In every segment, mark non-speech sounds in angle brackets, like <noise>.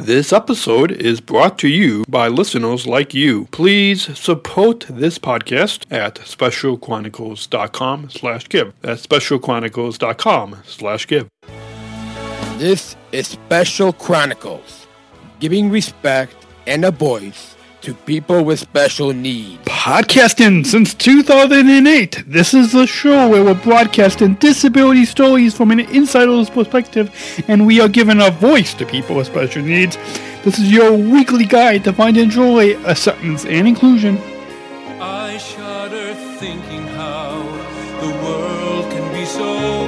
This episode is brought to you by listeners like you. Please support this podcast at specialchronicles.com slash give. That's specialchronicles.com slash give. This is Special Chronicles, giving respect and a voice to people with special needs. Podcasting since 2008. This is the show where we're broadcasting disability stories from an insider's perspective, and we are giving a voice to people with special needs. This is your weekly guide to find and joy, acceptance, and inclusion. I shudder thinking how the world can be so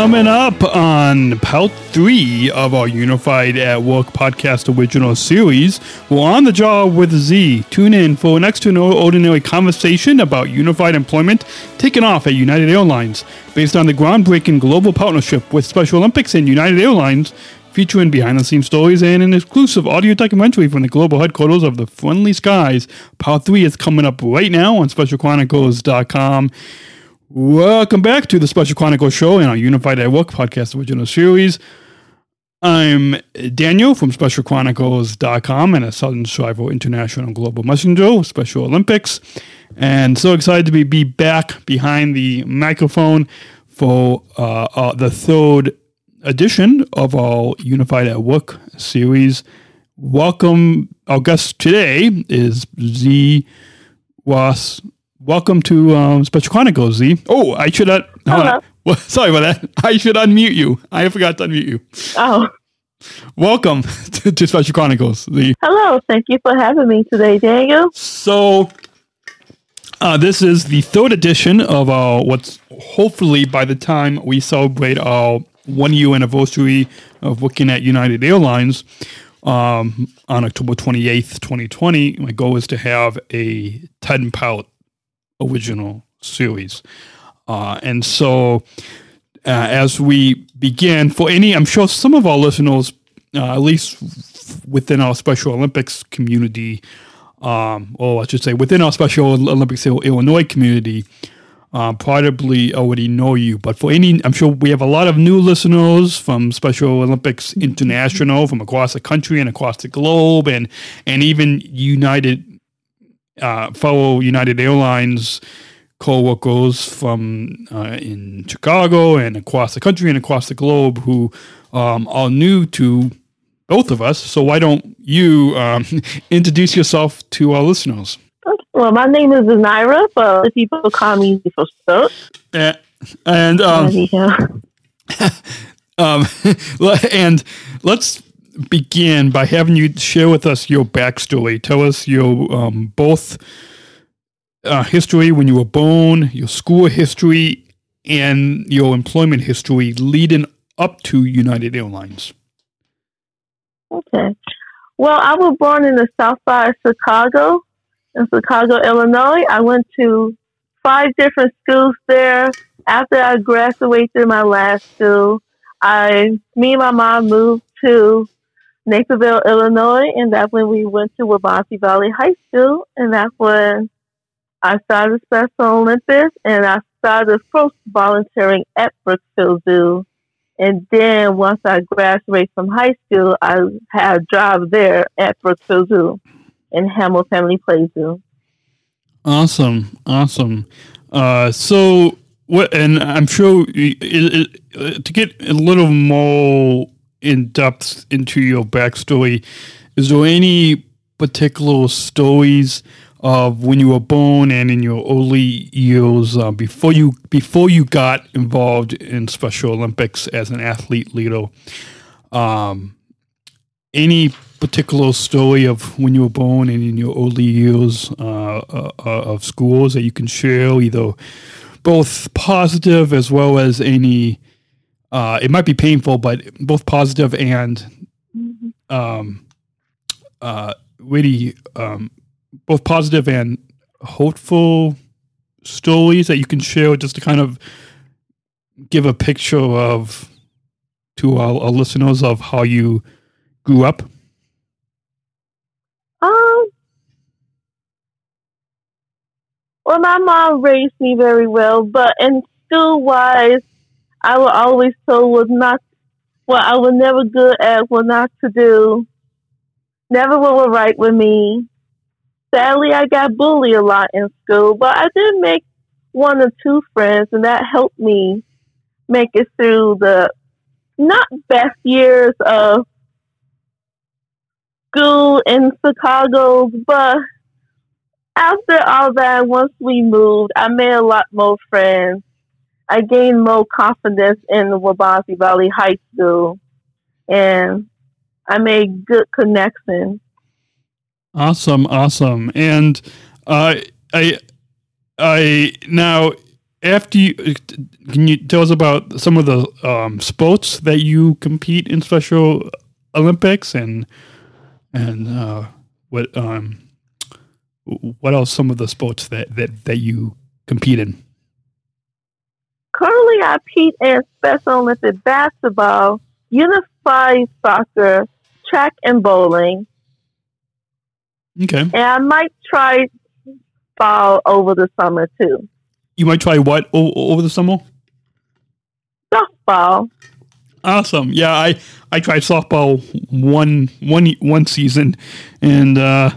Coming up on part three of our Unified at Work podcast original series, we're on the job with Z. Tune in for an extraordinary conversation about unified employment taking off at United Airlines, based on the groundbreaking global partnership with Special Olympics and United Airlines, featuring behind the scenes stories and an exclusive audio documentary from the global headquarters of the Friendly Skies. Part three is coming up right now on specialchronicles.com. Welcome back to the Special Chronicles Show and our Unified at Work podcast original series. I'm Daniel from SpecialChronicles.com and a Sargent Shriver International Global Messenger, Special Olympics. And so excited to be, be back behind the microphone for uh, uh, the third edition of our Unified at Work series. Welcome. Our guest today is Z Ross. Welcome to um, Special Chronicles, Z. Oh, I should have. Hello. <laughs> Well, sorry about that. I should unmute you. I forgot to unmute you. Oh, Welcome <laughs> to, to Special Chronicles, Z. hello. Thank you for having me today, Daniel. So, uh, this is the third edition of our what's hopefully by the time we celebrate our one year anniversary of working at United Airlines um, on October 28th, 2020. My goal is to have a 10 part original series. Uh, and so, uh, as we begin, for any, I'm sure some of our listeners, uh, at least within our Special Olympics community, um, or I should say within our Special Olympics Illinois community, uh, probably already know you. But for any, I'm sure we have a lot of new listeners from Special Olympics International from across the country and across the globe, and and even United uh, fellow United Airlines co-workers from uh, in Chicago and across the country and across the globe who um, are new to both of us. So why don't you um, <laughs> introduce yourself to our listeners? Well, my name is Zinyra, but the people call me for short. Uh, and um, <laughs> um, <laughs> and let's begin by having you share with us your backstory. Tell us your um, both uh, history when you were born, your school history, and your employment history leading up to United Airlines. Okay. Well, I was born in the south side of Chicago, in Chicago, Illinois. I went to five different schools there. After I graduated my last school, I, me and my mom moved to Naperville, Illinois, and that's when we went to Waubonsie Valley High School, and that's when I started Special Olympics, and I started first volunteering at Brookfield Zoo. And then once I graduated from high school, I had a job there at Brookfield Zoo in Hamill Family Play Zoo. Awesome, awesome. Uh, so what? And I'm sure it, it, uh, to get a little more in depth into your backstory, is there any particular stories of when you were born and in your early years uh, before you before you got involved in Special Olympics as an athlete leader? Um, any particular story of when you were born and in your early years uh, uh, of schools that you can share, either both positive as well as any. Uh, it might be painful, but both positive and um, uh, really um, both positive and hopeful stories that you can share just to kind of give a picture of to our, our listeners of how you grew up? Um, well, my mom raised me very well, but in school wise, I was always told was not what I was never good at, what not to do. Never what was right with me. Sadly, I got bullied a lot in school, but I did make one or two friends, and that helped me make it through the not best years of school in Chicago, but after all that, once we moved, I made a lot more friends. I gained more confidence in the Waubonsie Valley High School, and I made good connections. Awesome, awesome. And uh, I, I now after you can you tell us about some of the um, sports that you compete in Special Olympics and and uh, what um what else some of the sports that that that you compete in? Currently, I compete in Special Olympic basketball, unified soccer, track, and bowling. Okay. And I might try fall over the summer too. You might try what o- over the summer? Softball. Awesome. Yeah, I I tried softball one one one season, and uh,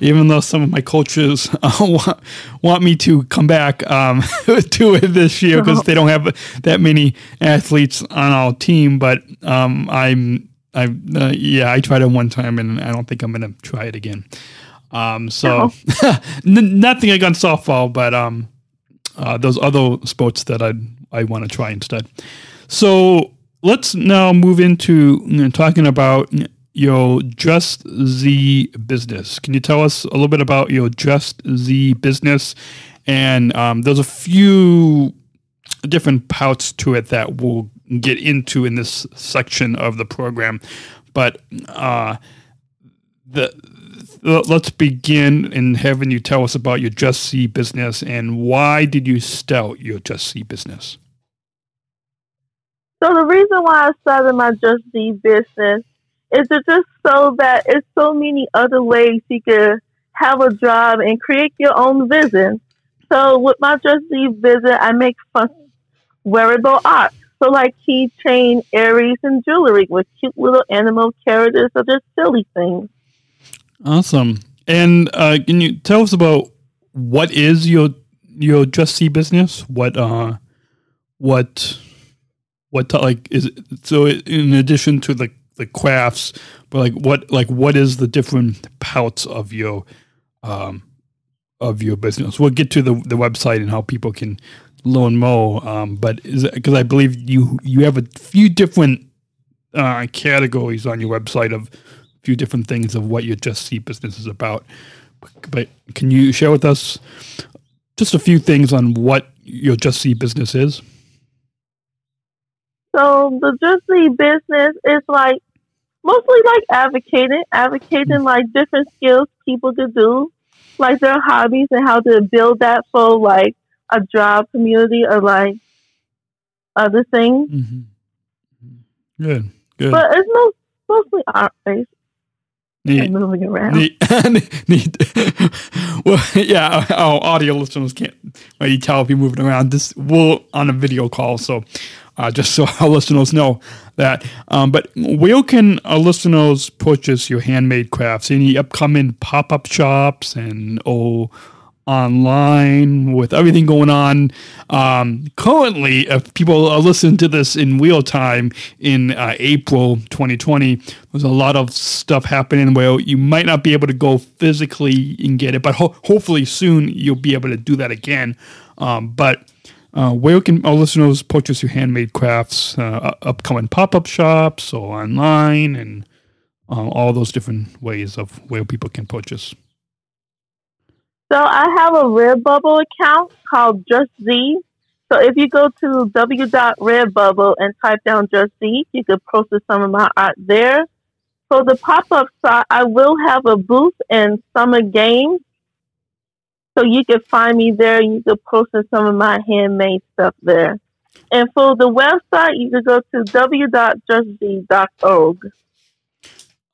even though some of my coaches <laughs> uh, want, want me to come back um, <laughs> to it this year because they don't have that many athletes on our team, but um, I'm I uh, yeah I tried it one time and I don't think I'm gonna try it again. Um, so <laughs> n- nothing against softball, but um, uh, those other sports that I I want to try instead. So let's now move into you know, talking about your Just Z business. Can you tell us a little bit about your Just Z business? And um, there's a few different parts to it that we'll get into in this section of the program. But uh, the let's begin in having you tell us about your Just Z business and why did you start your Just Z business? So the reason why I started my Just Z business is to just so that it's so many other ways you could have a job and create your own vision. So with my Z vision, I make fun wearable art. So like keychain, earrings, and jewelry with cute little animal characters or just silly things. Awesome. And uh, can you tell us about what is your your Z business? What uh, what what like is it, so? In addition to the the crafts, but like what like what is the different parts of your um of your business? We'll get to the the website and how people can learn more. Um, but is because I believe you you have a few different uh, categories on your website of a few different things of what your Just Z business is about. But can you share with us just a few things on what your Just Z business is? So the Just Z business is like mostly like advocating, advocating like different skills people could do, like their hobbies and how to build that for like a job community or like other things. Mm-hmm. Good, good. But it's most, mostly art based. Neat. moving around. Neat. <laughs> Neat. <laughs> well, yeah, our audio listeners can't really tell if you're moving around. This we're on a video call, so uh, just so <laughs> our listeners know that. Um, but where can our listeners purchase your handmade crafts? Any upcoming pop up shops and oh online with everything going on um, currently if people are listening to this in real time in uh, april 2020 there's a lot of stuff happening where you might not be able to go physically and get it but ho- hopefully soon you'll be able to do that again um, but uh, where can our listeners purchase your handmade crafts uh, upcoming pop-up shops or online and uh, all those different ways of where people can purchase So I have a Redbubble account called Just Z. So if you go to w.redbubble and type down Just Z, you can purchase some of my art there. For the pop-up shop, I will have a booth in Summer Games. So you can find me there you can post some of my handmade stuff there. And for the website, you can go to w.justz.org.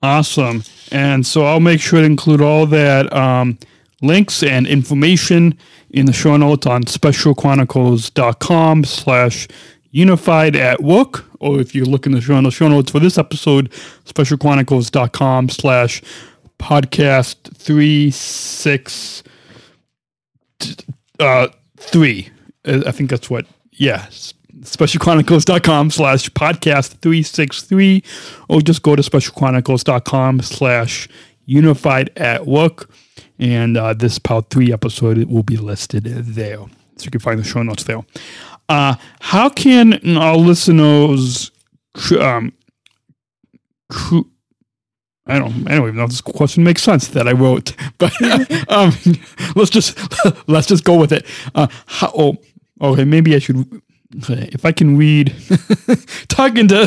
Awesome. And so I'll make sure to include all that um, links and information in the show notes on specialchronicles.com slash unified at work. Or if you look in the show notes, show notes for this episode, specialchronicles.com slash podcast three six uh, three. Uh, I think that's what, yeah, specialchronicles.com slash podcast 363 or just go to specialchronicles.com slash unified at work and uh, this part 3 episode will be listed there so you can find the show notes there uh, how can our listeners um, I don't. I don't even know if this question makes sense that I wrote, <laughs> but <laughs> um, let's just <laughs> let's just go with it. Uh, how, oh, okay. Maybe I should if I can read, talking to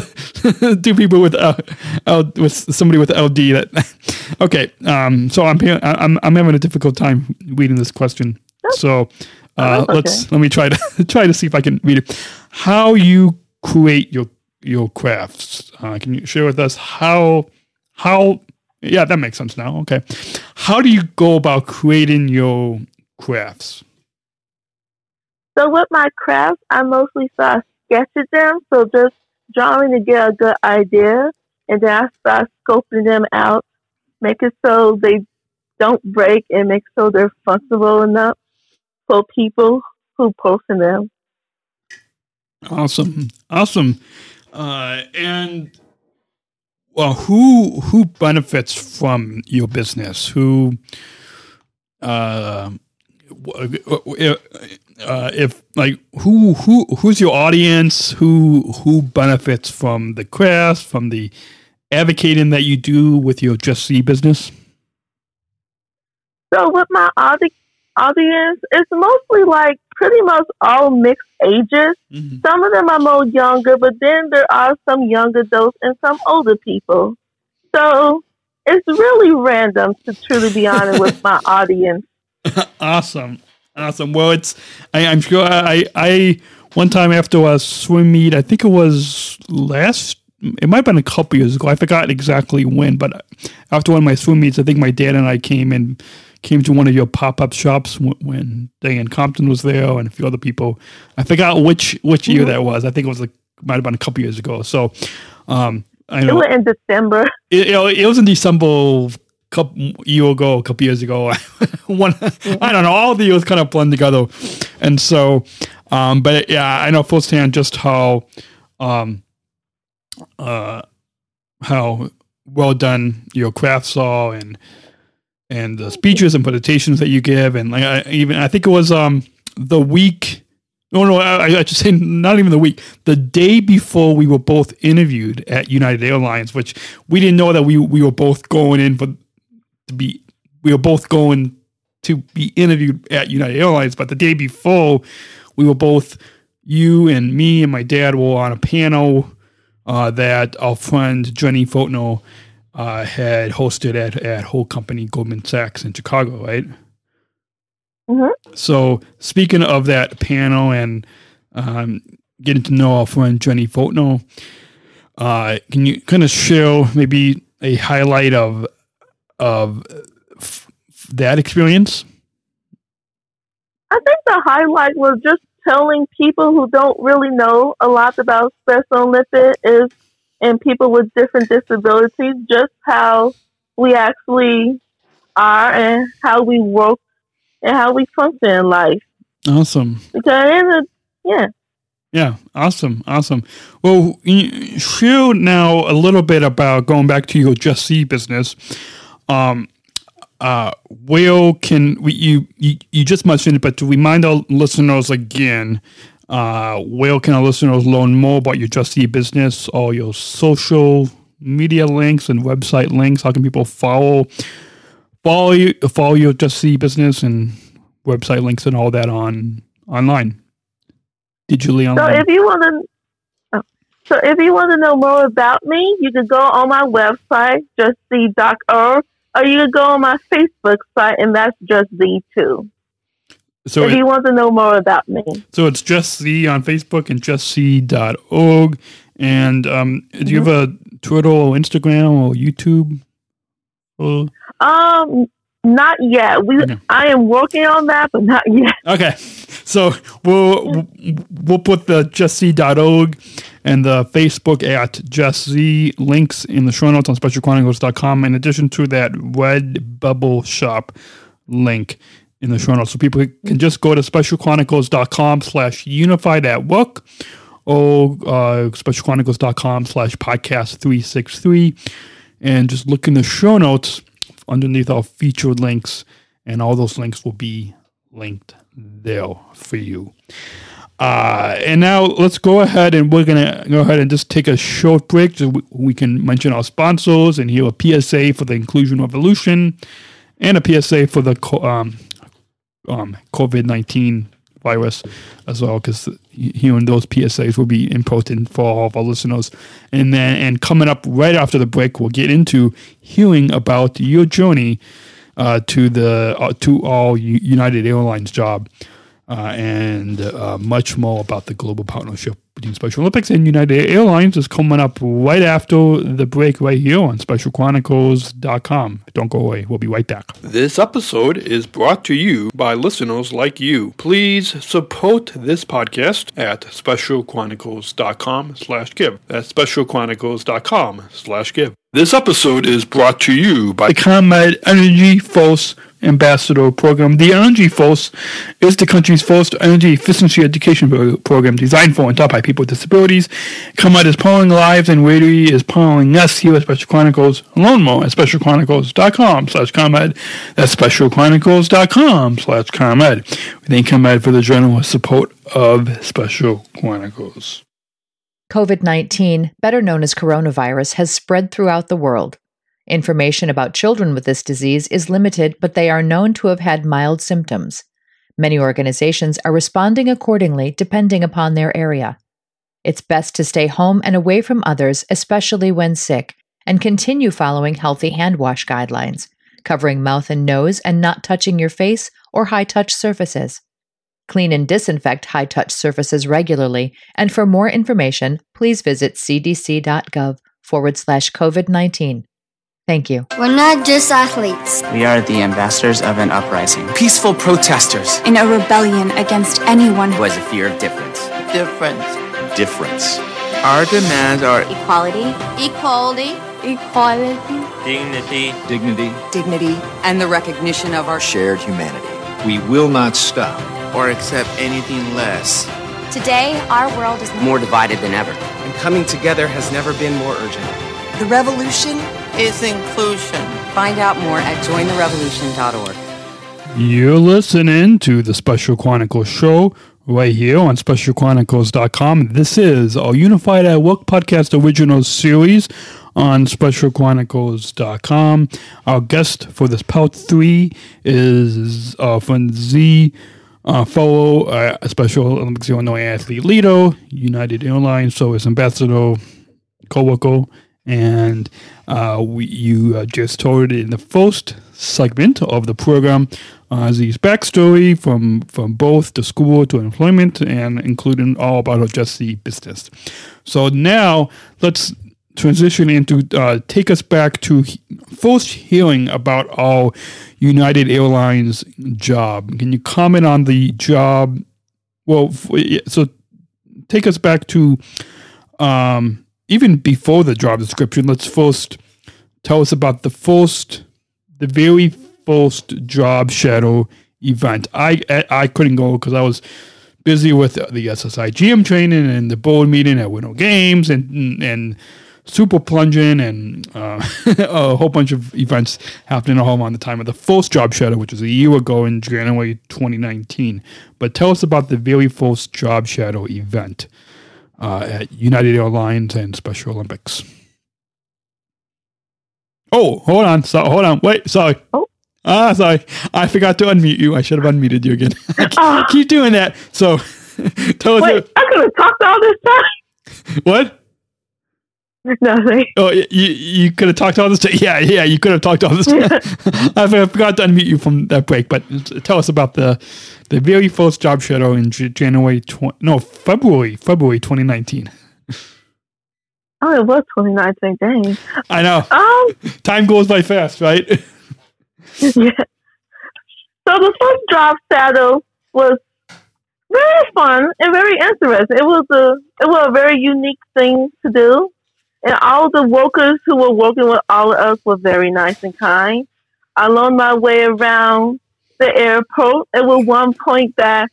two people with uh, L, with somebody with LD. That okay. Um, so I'm I'm I'm having a difficult time reading this question. So uh, oh, okay. let's let me try to try to see if I can read it. How you create your your crafts? Uh, can you share with us how how? Yeah, that makes sense now. Okay, how do you go about creating your crafts? So with my crafts, I mostly start sketching them. So just drawing to get a good idea, and then I start scoping them out, make it so they don't break, and make so they're functional enough for people who posting them. Awesome, awesome, uh, and well, who who benefits from your business? Who, uh, uh, if like who who who's your audience? Who who benefits from the craft, from the advocating that you do with your Just Z business? So with my audi- audience, it's mostly like pretty much all mixed ages. Mm-hmm. Some of them are more younger, but then there are some young adults and some older people. So it's really random to truly be honest with my <laughs> audience. <laughs> awesome. Awesome. Well, it's I, am sure I I one time after a swim meet, I think it was last. It might have been a couple years ago. I forgot exactly when, but after one of my swim meets, I think my dad and I came and came to one of your pop up shops when, when Diane Compton was there and a few other people. I forgot which which year mm-hmm. that was. I think it was like might have been a couple years ago. So, um, I know it was in December. <laughs> It, it, it was in December couple year ago, a couple years ago. <laughs> One, I don't know. All the years kind of blend together, and so, um, but yeah, I know firsthand just how, um, uh, how well done your crafts are, and and the speeches and presentations that you give, and like I, even I think it was um the week. No, no, I, I should say not even the week. The day before we were both interviewed at United Airlines, which we didn't know that we we were both going in for to be we were both going to be interviewed at United Airlines, but the day before we were both you and me and my dad were on a panel uh, that our friend Jenny Fotno uh, had hosted at at her company Goldman Sachs in Chicago, right? Mm-hmm. So speaking of that panel and um, getting to know our friend Jenny Fotno, uh, can you kind of share maybe a highlight of of f- that experience? I think the highlight was just telling people who don't really know a lot about Special Olympics is and people with different disabilities just how we actually are and how we work and how we function in life. Awesome. Because yeah. Yeah, awesome, awesome. Well, share now a little bit about going back to your Just Z business. Um, uh, where can we, you, you, you just mentioned it, but to remind our listeners again, uh, where can our listeners learn more about your Just Z business or your social media links and website links? How can people follow follow you follow your Just Z business and website links and all that on online, digitally online? So if you want to. Oh, so if you want to know more about me, you can go on my website, justz.org, or you can go on my Facebook site, and that's just Z too. So if it- you want to know more about me. So it's Just Z on Facebook and justz.org. And um, do you have a Twitter or Instagram or YouTube? Um, not yet. We Okay. I am working on that, but not yet. okay. So we'll we'll put the justz.org and the Facebook at Just Z links in the show notes on specialchronicles.com in addition to that red bubble shop link in the show notes. So people can just go to specialchronicles.com slash unified at work or uh, specialchronicles.com slash podcast 363 and just look in the show notes underneath our featured links and all those links will be linked there for you. Uh, and now let's go ahead and we're gonna go ahead and just take a short break so we, we can mention our sponsors and hear a PSA for the Inclusion Revolution and a PSA for the um, um, COVID nineteen virus as well, because hearing those PSAs will be important for all of our listeners. And then, and coming up right after the break, we'll get into hearing about your journey uh, to the uh, to all United Airlines job, uh, and uh, much more about the global partnership between Special Olympics and United Airlines is coming up right after the break, right here on SpecialChronicles.com. Don't go away. We'll be right back. This episode is brought to you by listeners like you. Please support this podcast at specialchronicles.com slash give. That's specialchronicles.com slash give. This episode is brought to you by the ComEd Energy Force Ambassador Program. The Energy Force is the country's first energy efficiency education program designed for and taught by people with disabilities. ComEd is powering lives and Rotary is powering us here at Special Chronicles. Learn more at specialchronicles.com slash ComEd. That's specialchronicles.com slash ComEd. We thank ComEd for the generous support of Special Chronicles. COVID 19, better known as coronavirus, has spread throughout the world. Information about children with this disease is limited, but they are known to have had mild symptoms. Many organizations are responding accordingly depending upon their area. It's best to stay home and away from others, especially when sick, and continue following healthy hand wash guidelines, covering mouth and nose and not touching your face or high touch surfaces. Clean and disinfect high touch surfaces regularly, and for more information, please visit cdc.gov forward slash COVID 19. Thank you. We're not just athletes. We are the ambassadors of an uprising. Peaceful protesters. In a rebellion against anyone who has a fear of difference. Difference. Difference. Our demands are equality, equality, equality, dignity, dignity, dignity, and the recognition of our shared humanity. We will not stop or accept anything less. Today, our world is more divided than ever. And coming together has never been more urgent. The revolution is inclusion. Find out more at jointherevolution.org. You're listening to the Special Chronicles show right here on specialchronicles.com. This is our Unified at Work podcast original series on specialchronicles.com. Our guest for this part three is uh, from Z. Uh, fellow uh, Special Olympics Illinois athlete Lido, United Airlines, so is Ambassador Kowako, and uh, we, you uh, just told in the first segment of the program uh, Z's backstory from from both the school to employment, and including all about just the business. So now let's transition into uh, take us back to he- first hearing about our United Airlines job. Can you comment on the job? Well, f- so take us back to um, even before the job description. Let's first tell us about the first, the very first job shadow event. I I, couldn't go because I was busy with the SSI GM training and the board meeting at Winter Games and and super plunging and uh, <laughs> a whole bunch of events happening at home on the time of the first job shadow, which was a year ago in January 2019. But tell us about the very first job shadow event uh, at United Airlines and Special Olympics. Oh, hold on. So, hold on. Wait, sorry. Oh. Ah, sorry. I forgot to unmute you. I should have unmuted you again. I <laughs> keep, keep doing that. So, <laughs> tell us. Wait, I could have talked all this time. What? <laughs> Nothing. Oh, you you could have talked all this. Time. Yeah, yeah, you could have talked all this. Time. <laughs> I forgot to unmute you from that break. But tell us about the the very first job shadow in January tw- no February February 2019. <laughs> Oh, it was 2019. Dang. I know. Um. Time goes by fast, right? yeah. So the first job shadow was very fun and very interesting. It was a it was a very unique thing to do, and all the workers who were working with all of us were very nice and kind. I learned my way around the airport. It was one point that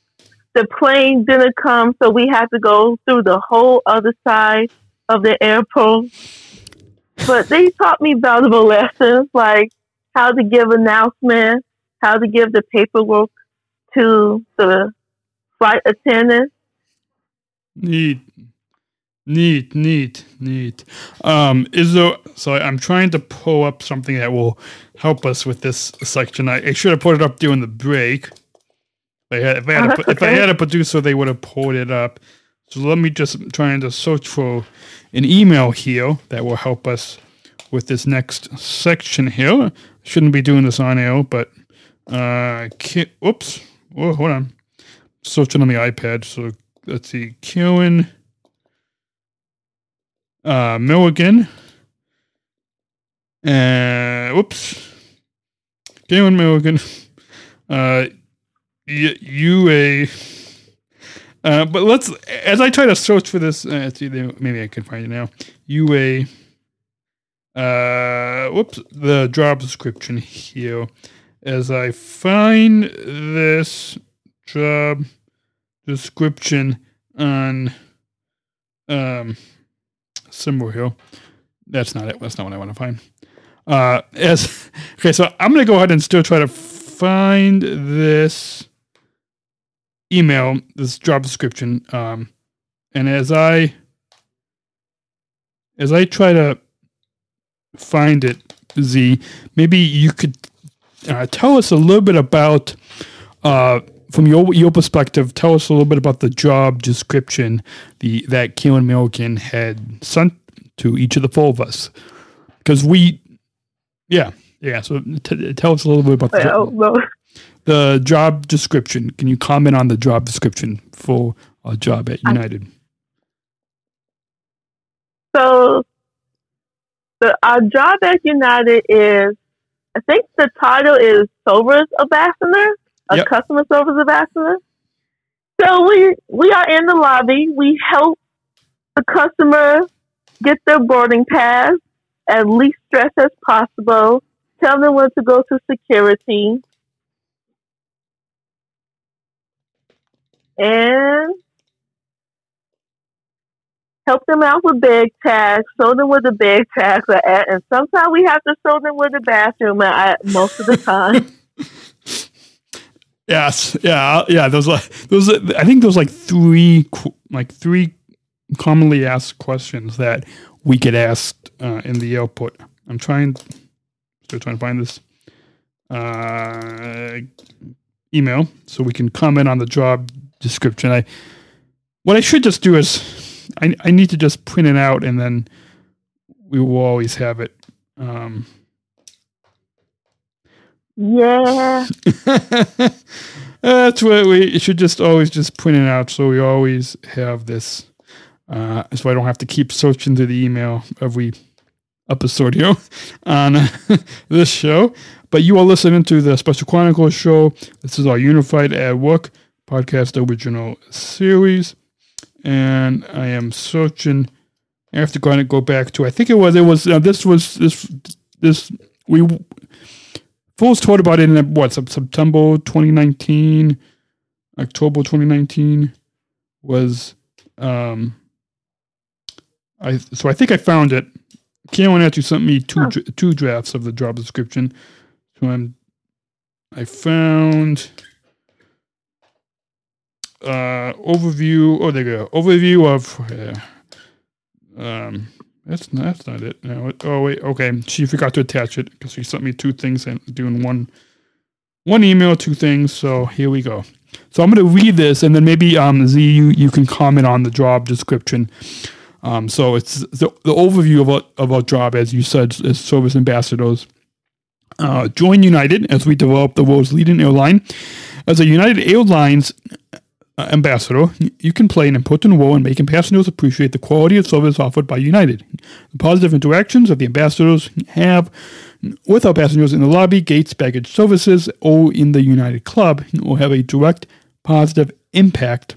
the plane didn't come, so we had to go through the whole other side of the airport. But they taught me valuable lessons like how to give announcements, how to give the paperwork to the flight attendant. Neat, neat, neat, neat. Um, is there? So I'm trying to pull up something that will help us with this section. I, I should have put it up during the break. If I had, if I had, Oh, a, if I had a producer, they would have pulled it up. So let me just trying to search for an email here that will help us with this next section here. Shouldn't be doing this on air, but uh, ki- oops. Oh, hold on. Searching on the iPad. So let's see. Kieran uh, Milligan. Uh, whoops. Kieran Milligan. Uh, UA. Uh, but let's, as I try to search for this, uh, see, maybe I can find it now. UA. Uh, whoops, the job description here. As I find this job description on um symbol here. That's not it. That's not what I want to find. Uh as <laughs> okay, so I'm gonna go ahead and still try to find this email, this job description. Um and as I as I try to find it, Z, maybe you could uh, tell us a little bit about uh, from your your perspective. Tell us a little bit about the job description the that Keelan Milligan had sent to each of the four of us, because we, yeah, yeah. So t- tell us a little bit about the, oh, well, the job description. Can you comment on the job description for a job at United? So the our job at United is I think the title is service ambassador, a Yep. customer service ambassador. So we we are in the lobby. We help the customer get their boarding pass at least stress as possible. Tell them when to go to security. And help them out with bag tags, show them where the bag tags are at, and sometimes we have to show them where the bathroom are at most of the <laughs> time. Yes, yeah, yeah. Those like those. I think those like three like three commonly asked questions that we get asked uh, in the output. I'm trying, still trying to find this uh, email so we can comment on the job description. I what I should just do is I I need to just print it out and then we will always have it. Um, yeah. <laughs> That's what we should just always just print it out so we always have this. Uh, so I don't have to keep searching through the email every episode <laughs> here on <laughs> this show. But you are listening to the Special Chronicles show. This is our Unified at Work podcast original series. And I am searching. I have to go back to. I think it was. It was. Uh, this was this. This we Fools told about it in what Sep- September 2019, October 2019 was. Um, I so I think I found it. Keon actually sent me two dr- two drafts of the job description. So I'm. I found. Uh, overview. Oh, there you go. Overview of. Uh, um, that's not, that's not it. No. it- Oh wait. Okay. She forgot to attach it because she sent me two things and doing one one email, two things. So here we go. So I'm going to read this, and then maybe um Z you you can comment on the job description. Um, so it's the, the overview of our, of our job, as you said, as service ambassadors. Uh, join United as we develop the world's leading airline. As a United Airlines Uh, ambassador, you can play an important role in making passengers appreciate the quality of service offered by United. The positive interactions that the ambassadors have with our passengers in the lobby, gates, baggage services, or in the United Club will have a direct positive impact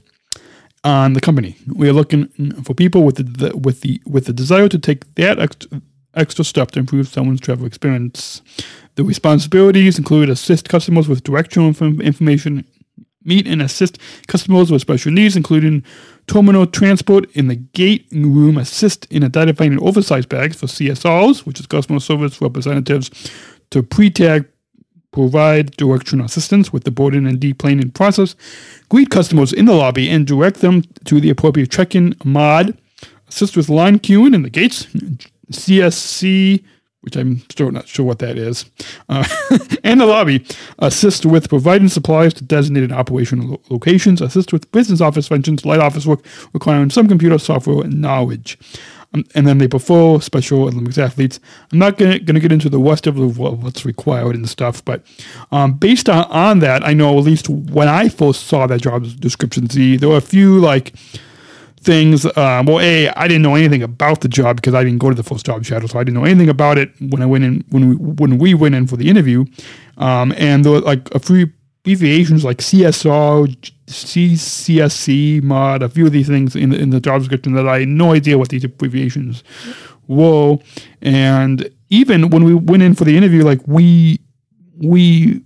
on the company. We are looking for people with the, the with the with the desire to take that extra, extra step to improve someone's travel experience. The responsibilities include assist customers with directional inf- information, meet and assist customers with special needs, including terminal transport in the gate room, assist in identifying oversized bags for CSRs, which is customer service representatives, to pre-tag provide directional assistance with the boarding and deplaning process, greet customers in the lobby and direct them to the appropriate check-in mod, assist with line queuing in the gates, CSC, which I'm still not sure what that is, uh, <laughs> and the lobby, assist with providing supplies to designated operational lo- locations, assist with business office functions, light office work requiring some computer software and knowledge. Um, and then they prefer special Olympics athletes. I'm not going to get into the rest of the, what's required and stuff, but um, based on, on that, I know at least when I first saw that job description, see, there were a few like things. Uh, well, a I didn't know anything about the job because I didn't go to the first job shadow, so I didn't know anything about it when I went in when we when we went in for the interview. Um, and there were like a few abbreviations like CSR, CCSC mod, a few of these things in the in the job description that I had no idea what these abbreviations were. And even when we went in for the interview, like we we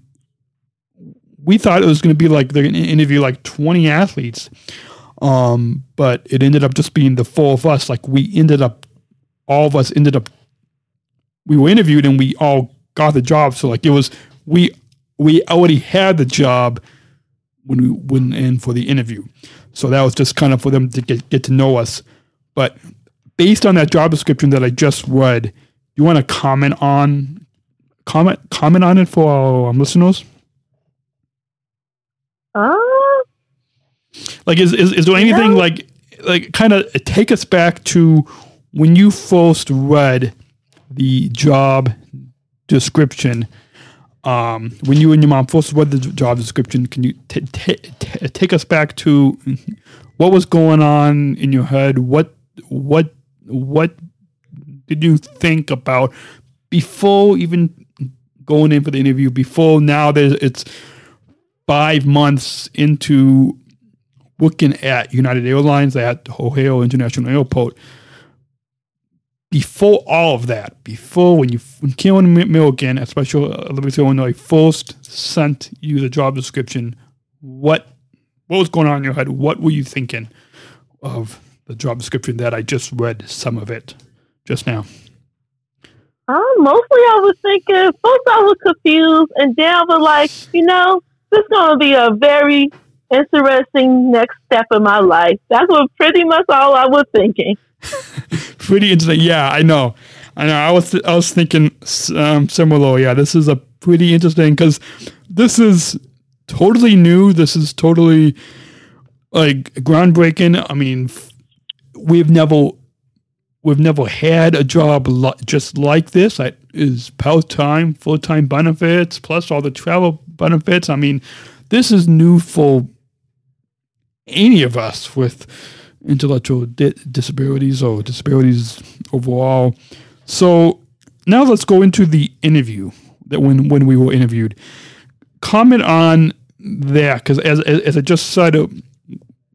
we thought it was going to be like they're going to interview like 20 athletes um, but it ended up just being the four of us. Like we ended up, all of us ended up, we were interviewed and we all got the job. So like it was, we, we already had the job when we went in for the interview. So that was just kind of for them to get, get to know us. But based on that job description that I just read, you want to comment on, comment, comment on it for our um, listeners? Uh, like, is is, is there anything No. like like kind of take us back to when you first read the job description? Um, when you and your mom first read the job description, can you t- t- t- take us back to what was going on in your head? What what what did you think about before even going in for the interview? Before now, there's it's five months into working at United Airlines at O'Hare International Airport. Before all of that, before when you when Karen Milligan at Special Olympics Illinois first sent you the job description, what what was going on in your head? What were you thinking of the job description that I just read some of it just now? Uh, mostly I was thinking, first I was confused, and then I was like, you know, this is going to be a very interesting next step in my life. That's what pretty much all I was thinking. <laughs> pretty interesting. Yeah, I know. I know. I was I was thinking um, similar. Yeah, this is a pretty interesting because this is totally new. This is totally like groundbreaking. I mean, we've never we've never had a job li- just like this. That is part time, full time benefits plus all the travel benefits. I mean, this is new for any of us with intellectual di- disabilities or disabilities overall. So now let's go into the interview that when when we were interviewed. Comment on that because as, as as I just said, uh,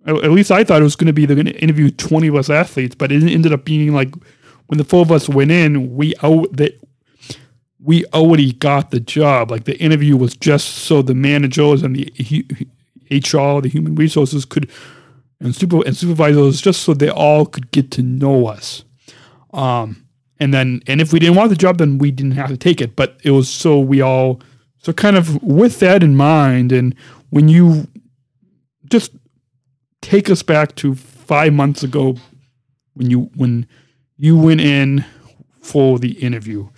at least I thought it was going to be they're going to interview twenty of us athletes, but it ended up being like when the four of us went in, we out that we already got the job. Like the interview was just so the managers and the hu- HR, the human resources could and super and supervisors just so they all could get to know us. Um, and then and if we didn't want the job, then we didn't have to take it. But it was so we all so kind of with that in mind, and when you just take us back to five months ago when you when you went in for the interview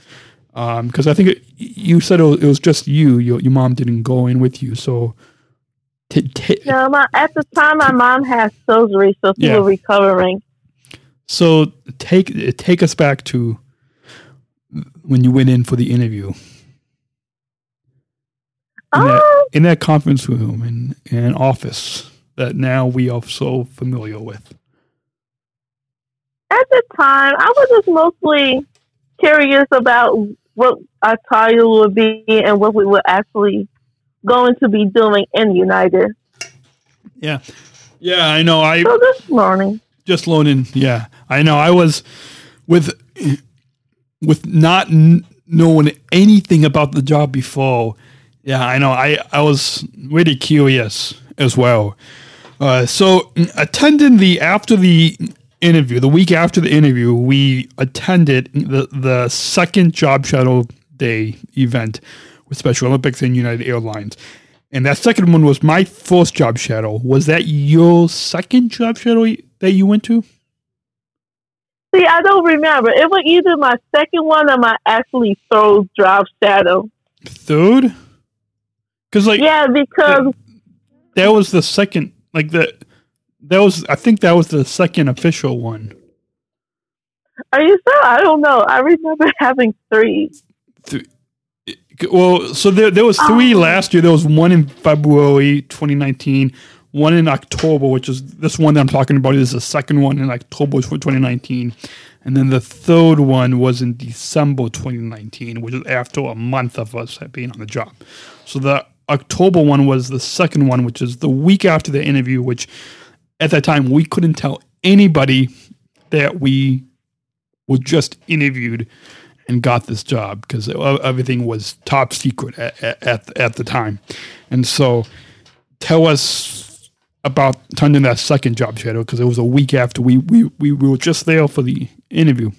because I think it, you said it was, it was just you. Your your mom didn't go in with you, so. T- t- No, my, at the time, my mom had surgery, so she Yeah. was recovering. So take take us back to when you went in for the interview. In, that, Um, in that conference room and, and office that now we are so familiar with. at the time, I was just mostly curious about what our title would be and what we would actually going to be doing in United. Yeah. Yeah, I know. I So this morning, just learning. Yeah, I know. I was with with not n- knowing anything about the job before. Yeah, I know. I I was really curious as well. Uh, so attending the after the interview, the week after the interview, we attended the the second job shadow day event with Special Olympics and United Airlines. And that second one was my first job shadow. Was that your second job shadow that you went to? see, I don't remember. It was either my second one or my actually third job shadow. Third? Because like Yeah, because that was the second. Like the that was I think that was the second official one. are you sure? I don't know. I remember <laughs> having three. three. Well, so there there was three oh. last year. There was one in February 2019, one in October, which is this one that I'm talking about is the second one in October 2019, and then the third one was in December 2019, which is after a month of us being on the job. So the October one was the second one, which is the week after the interview, which at that time we couldn't tell anybody that we were just interviewed and got this job because everything was top secret at, at, at the time. And so tell us about turning that second job shadow because it was a week after we, we, we were just there for the interview.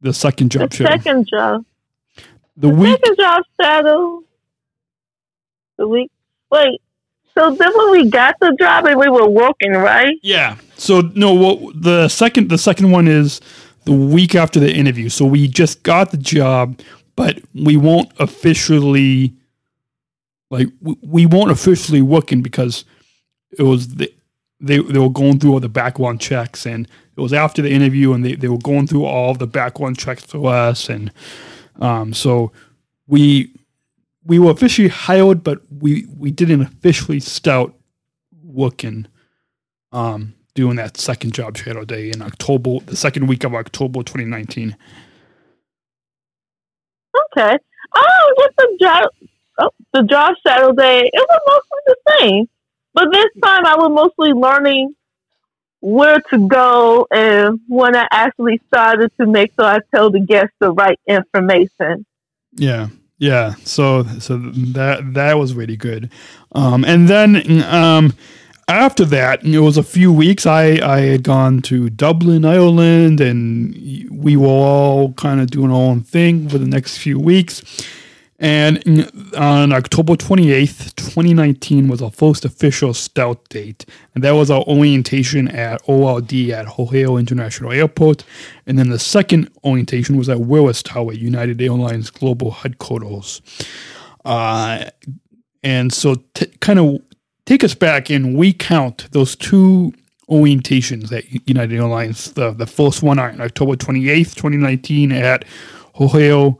The second job The shadow. second job. The week Second job shadow. The week. Wait. So then when we got the job and we were working, right? Yeah. So no, what the second the second one is the week after the interview. So we just got the job, but we won't officially like we, won't officially working because it was the they they were going through all the background checks and it was after the interview and they, they were going through all the background checks for us and um so we we were officially hired but we we didn't officially start working um doing that second job shadow day in October the second week of October 2019 Okay. Oh, just the job. Oh, the job shadow day. It was mostly the same, but this time I was mostly learning where to go and when I actually started to make sure I tell the guests the right information. Yeah, yeah. So so that that was really good. Um, and then um, after that, it was a few weeks. I I had gone to Dublin, Ireland, and we were all kind of doing our own thing for the next few weeks. And on October 28th, 2019 was our first official stout date. And that was our orientation at ORD at O'Hare International Airport. And then the second orientation was at Willis Tower, United Airlines Global Headquarters. Uh, and so, t- kind of take us back and we count those two orientations at United Airlines. The, the first one on October 28th, 2019 at O'Hare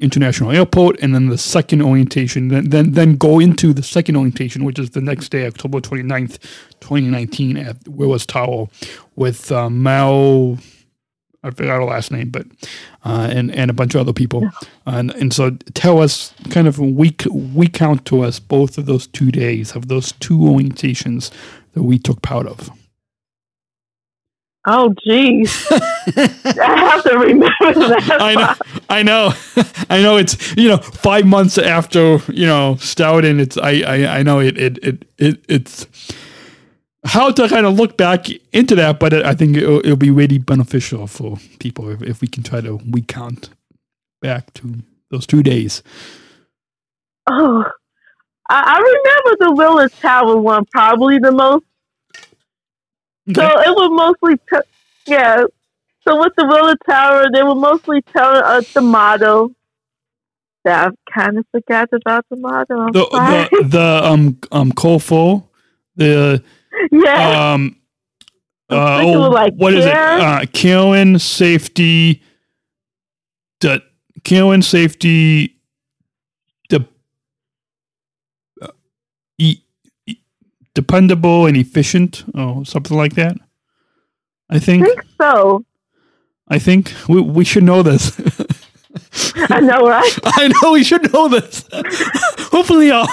International Airport, and then the second orientation, then, then then go into the second orientation, which is the next day, October 29th, 2019, at Willis Tower with uh, Mal, I forgot her last name, but uh, and and a bunch of other people, and and so tell us kind of we we count to us both of those two days of those two orientations that we took part of. Oh, geez. <laughs> I have to remember that. I know, I know, <laughs> I know. It's you know five months after you know Stoughton. It's I I, I know it it, it it it's how to kind of look back into that, but I think it'll, it'll be really beneficial for people if, if we can try to recount back to those two days. Oh, I, I remember the Willis Tower one probably the most. So it was mostly, t- yeah. So with the Willis Tower, they were mostly telling us the motto. That I kind of forgot about the motto. I'm The sorry. the, <laughs> the um um Core4, the yeah. um Uh, was like what is it? Uh, Karen safety. The Karen safety. The uh, e, e- dependable and efficient, or something like that. I think. I think so. I think we we should know this. <laughs> I know, right? <laughs> I know we should know this. <laughs> Hopefully, uh,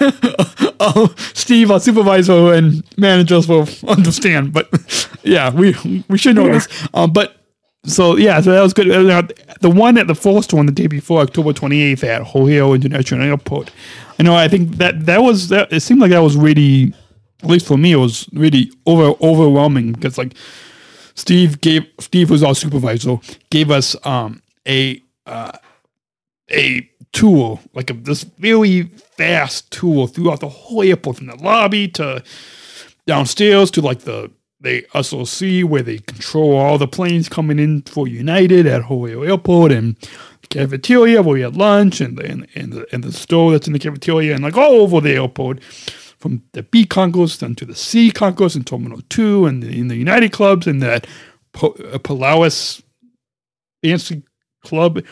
uh, <laughs> Steve, our supervisor and managers will understand. But yeah, we we should know this. Um, but so yeah, so that was good. Uh, The one at the first one the day before October twenty eighth at O'Hare International Airport. I know. I think that that was that. It seemed like that was really, at least for me, it was really over overwhelming because like Steve gave Steve was our supervisor gave us um a uh, a tour like a, this very fast tool throughout the whole airport from the lobby to downstairs to like the the SOC where they control all the planes coming in for United at O'Hare Airport and cafeteria where we had lunch and the, and, and the and the store that's in the cafeteria and like all over the airport from the B concourse down to the C concourse in Terminal 2 and the, in the United clubs and that po- uh, Polaris fancy club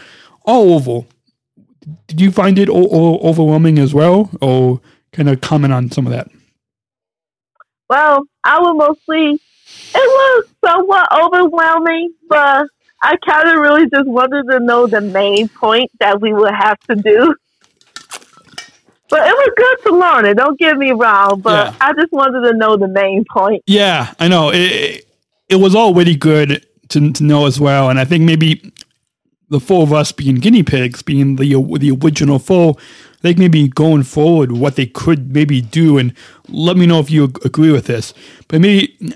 all over. Did you find it o- o- overwhelming as well or kind of comment on some of that? Well, I would mostly, it was somewhat overwhelming, but I kind of really just wanted to know the main point that we would have to do. But it was good to learn it. Don't get me wrong, but Yeah. I just wanted to know the main point. Yeah, I know. It, it, it was all really good to, to know as well. And I think maybe the four of us being guinea pigs, being the the original four, think maybe going forward, what they could maybe do, and let me know if you agree with this. But maybe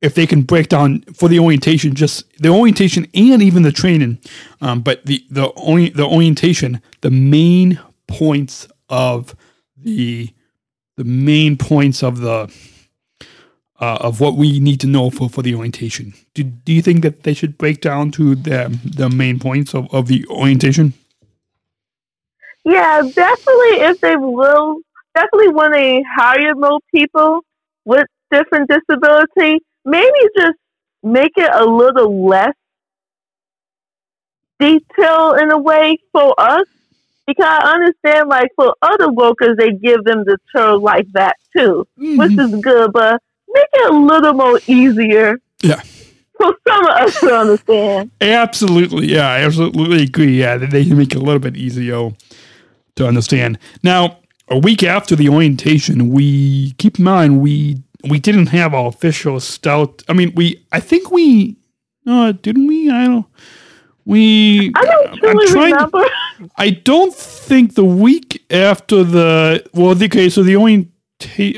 if they can break down for the orientation, just the orientation and even the training, um, but the the ori- the orientation, the main points of the the main points of the uh, of what we need to know for, for the orientation. Do, do you think that they should break down to the the main points of, of the orientation? Yeah, definitely. If they will, definitely when they hire more people with different disability, maybe just make it a little less detailed in a way for us. Because I understand, like for other workers, they give them the term like that too, which is good. But make it a little more easier Yeah. for some of us to understand. Absolutely, yeah, I absolutely agree. Yeah, that they can make it a little bit easier to understand. Now, a week after the orientation, we keep in mind we we didn't have our official stout. I mean, we I think we no, didn't we? I don't. We I don't trying- remember. I don't think the week after the well, okay, so the only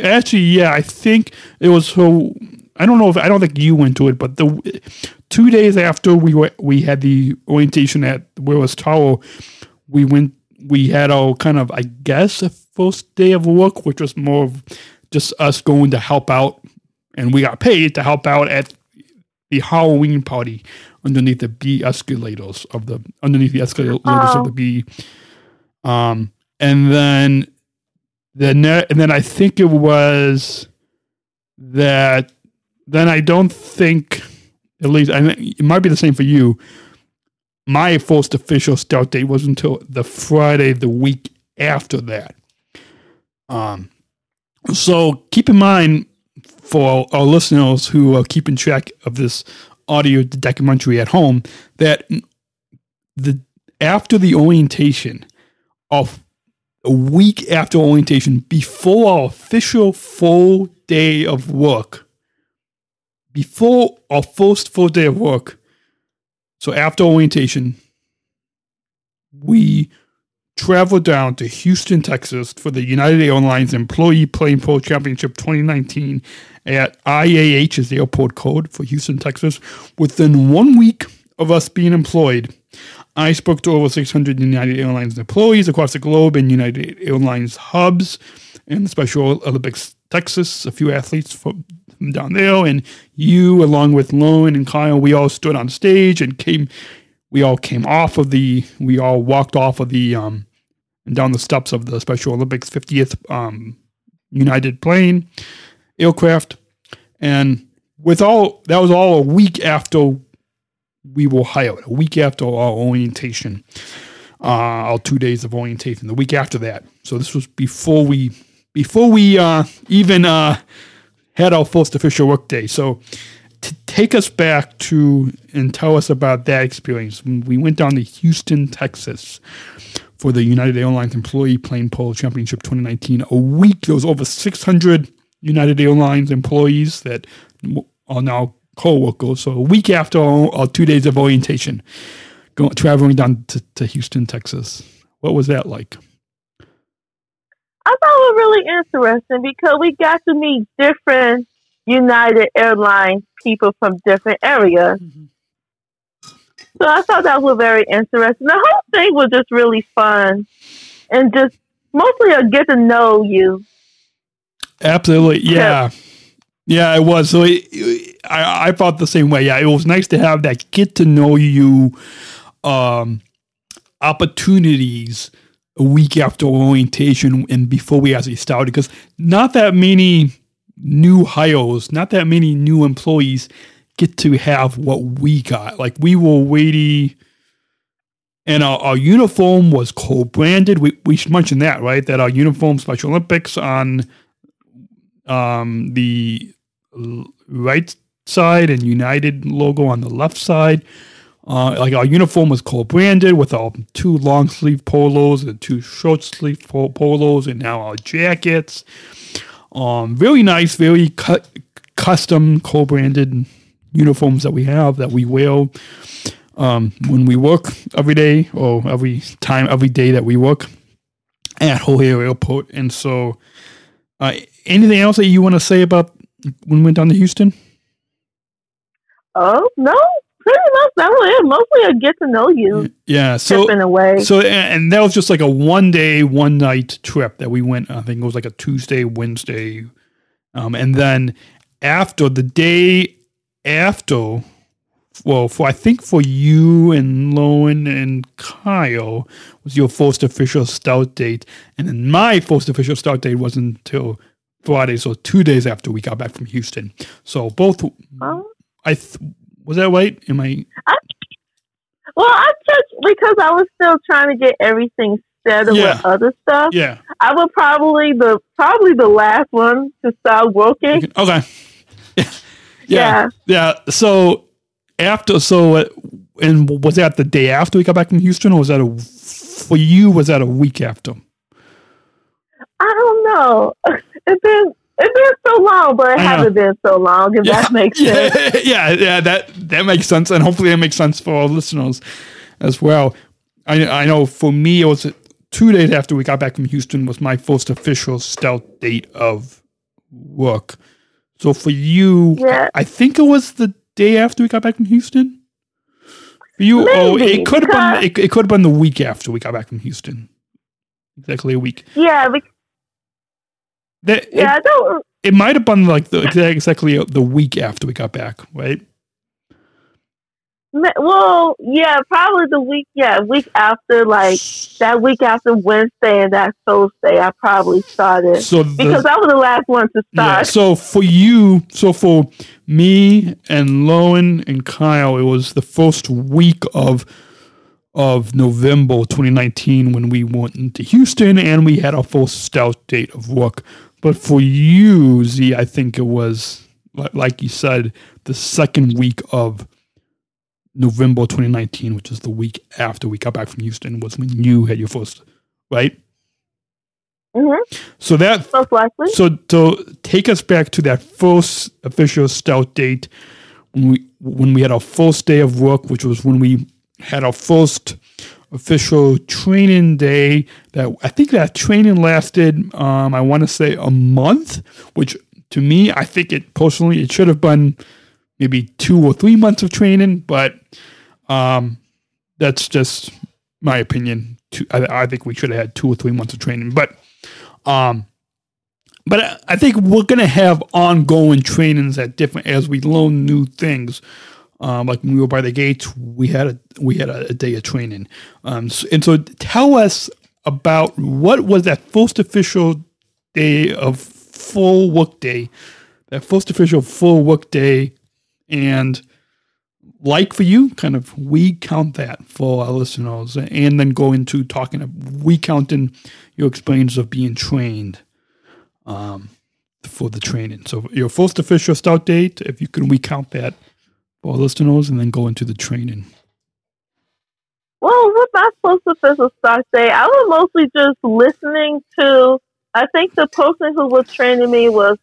actually, yeah, I think it was so. I don't know if I don't think you went to it, but the two days after we were we had the orientation at Willis Tower, we went. We had our kind of, I guess, a first day of work, which was more of just us going to help out, and we got paid to help out at the Halloween party underneath the B escalators of the underneath the escalators Oh. of the B. Um, and then the ne- and then I think it was that. Then I don't think, at least I it might be the same for you. My first official start date was until the Friday the week after that. Um, so keep in mind for our listeners who are keeping track of this audio documentary at home that the after the orientation of a week after orientation before our official full day of work before our first full day of work so after orientation we traveled down to Houston, Texas for the United Airlines Employee Plane Pull Championship 2019 at IAH the airport code for Houston, Texas. Within one week of us being employed, I spoke to over 600 United Airlines employees across the globe in United Airlines hubs in Special Olympics, Texas, a few athletes from down there, and you, along with Lone and Kyle, we all stood on stage and came we all came off of the we all walked off of the um and down the steps of the Special Olympics 50th um United plane aircraft. And with all that was all a week after we were hired, a week after our orientation, uh, our two days of orientation. The week after that, so this was before we before we uh, even uh, had our first official work day. So to take us back to and tell us about that experience, we went down to Houston, Texas for the United Airlines Employee Plane Pull Championship 2019. A week, there was over 600 United Airlines employees that are now co-workers. So a week after our, our two days of orientation, going traveling down to, to Houston, Texas. What was that like? I thought it was really interesting because we got to meet different United Airlines people from different areas. Mm-hmm. So I thought that was very interesting. The whole thing was just really fun and just mostly a get to know you. Absolutely. Yeah. Yeah, it was. So it, I, I felt the same way. Yeah, it was nice to have that get to know you um, opportunities a week after orientation and before we actually started because not that many new hires, not that many new employees get to have what we got. Like we were waiting, and our, our uniform was co-branded. We we should mention that, right? That our uniform, Special Olympics, on um, the right side and United logo on the left side. Uh, like our uniform was co-branded with our two long sleeve polos and two short sleeve polos, and now our jackets. Um, very nice, very cu- custom co-branded uniforms that we have that we wear um, when we work every day or every time, every day that we work at O'Hare Airport. And so, uh, anything else that you want to say about when we went down to Houston? Oh no, pretty much that was it. Mostly a get to know you. Yeah, so in a way. So and that was just like a one day, one night trip that we went. I think it was like a Tuesday, Wednesday, um, and then after the day after, well, for I think for you and Lowen and Kyle was your first official start date, and then my first official start date wasn't until Friday, so two days after we got back from Houston. So both, oh. I th- was that right? Am I? I well, I just because I was still trying to get everything settled yeah. with other stuff. Yeah, I would probably the probably the last one to start working. Okay. <laughs> Yeah. Yeah. So after, so, uh, and was that the day after we got back from Houston, or was that a, for you, was that a week after? I don't know. <laughs> It's been, it's been so long, but it hasn't been so long, if yeah. that makes <laughs> sense. <laughs> yeah, yeah, that, that makes sense. And hopefully it makes sense for our listeners as well. I, I know for me, it was two days after we got back from Houston was my first official stealth date of work. So for you, yeah. I think it was the day after we got back from Houston. For you, Maybe, oh, it could have been it, it could have been the week after we got back from Houston. Exactly a week. Yeah. Because, that, yeah, it, it might have been like the exactly the week after we got back, right? Well, yeah, probably the week, yeah, week after, like that week after Wednesday and that Thursday, I probably started. So the, because I was the last one to start. Yeah, so for you, so for me and Lowen and Kyle, it was the first week of of November 2019 when we went into Houston and we had our first stout date of work. But for you, Z, I think it was like you said, the second week of November 2019, which is the week after we got back from Houston, was when you had your first, right? Mm-hmm. So that most likely. So to take us back to that first official stout date when we when we had our first day of work, which was when we had our first official training day. That I think that training lasted, um, I want to say a month, which to me, I think it personally it should have been maybe two or three months of training, but um, that's just my opinion. I, I, think we should have had two or three months of training, but um, but I think we're gonna have ongoing trainings at different as we learn new things. Um, like when we were by the gates, we had a we had a, a day of training. Um, so, and so tell us about what was that first official day of full work day that first official full work day, and like for you, kind of we count that for our listeners, and then go into talking. We counting your experience of being trained. Um, for the training. So your first official start date, if you can recount that for our listeners, and then go into the training. Well, with my first official start date, I was mostly just listening to. I think the person who was training me was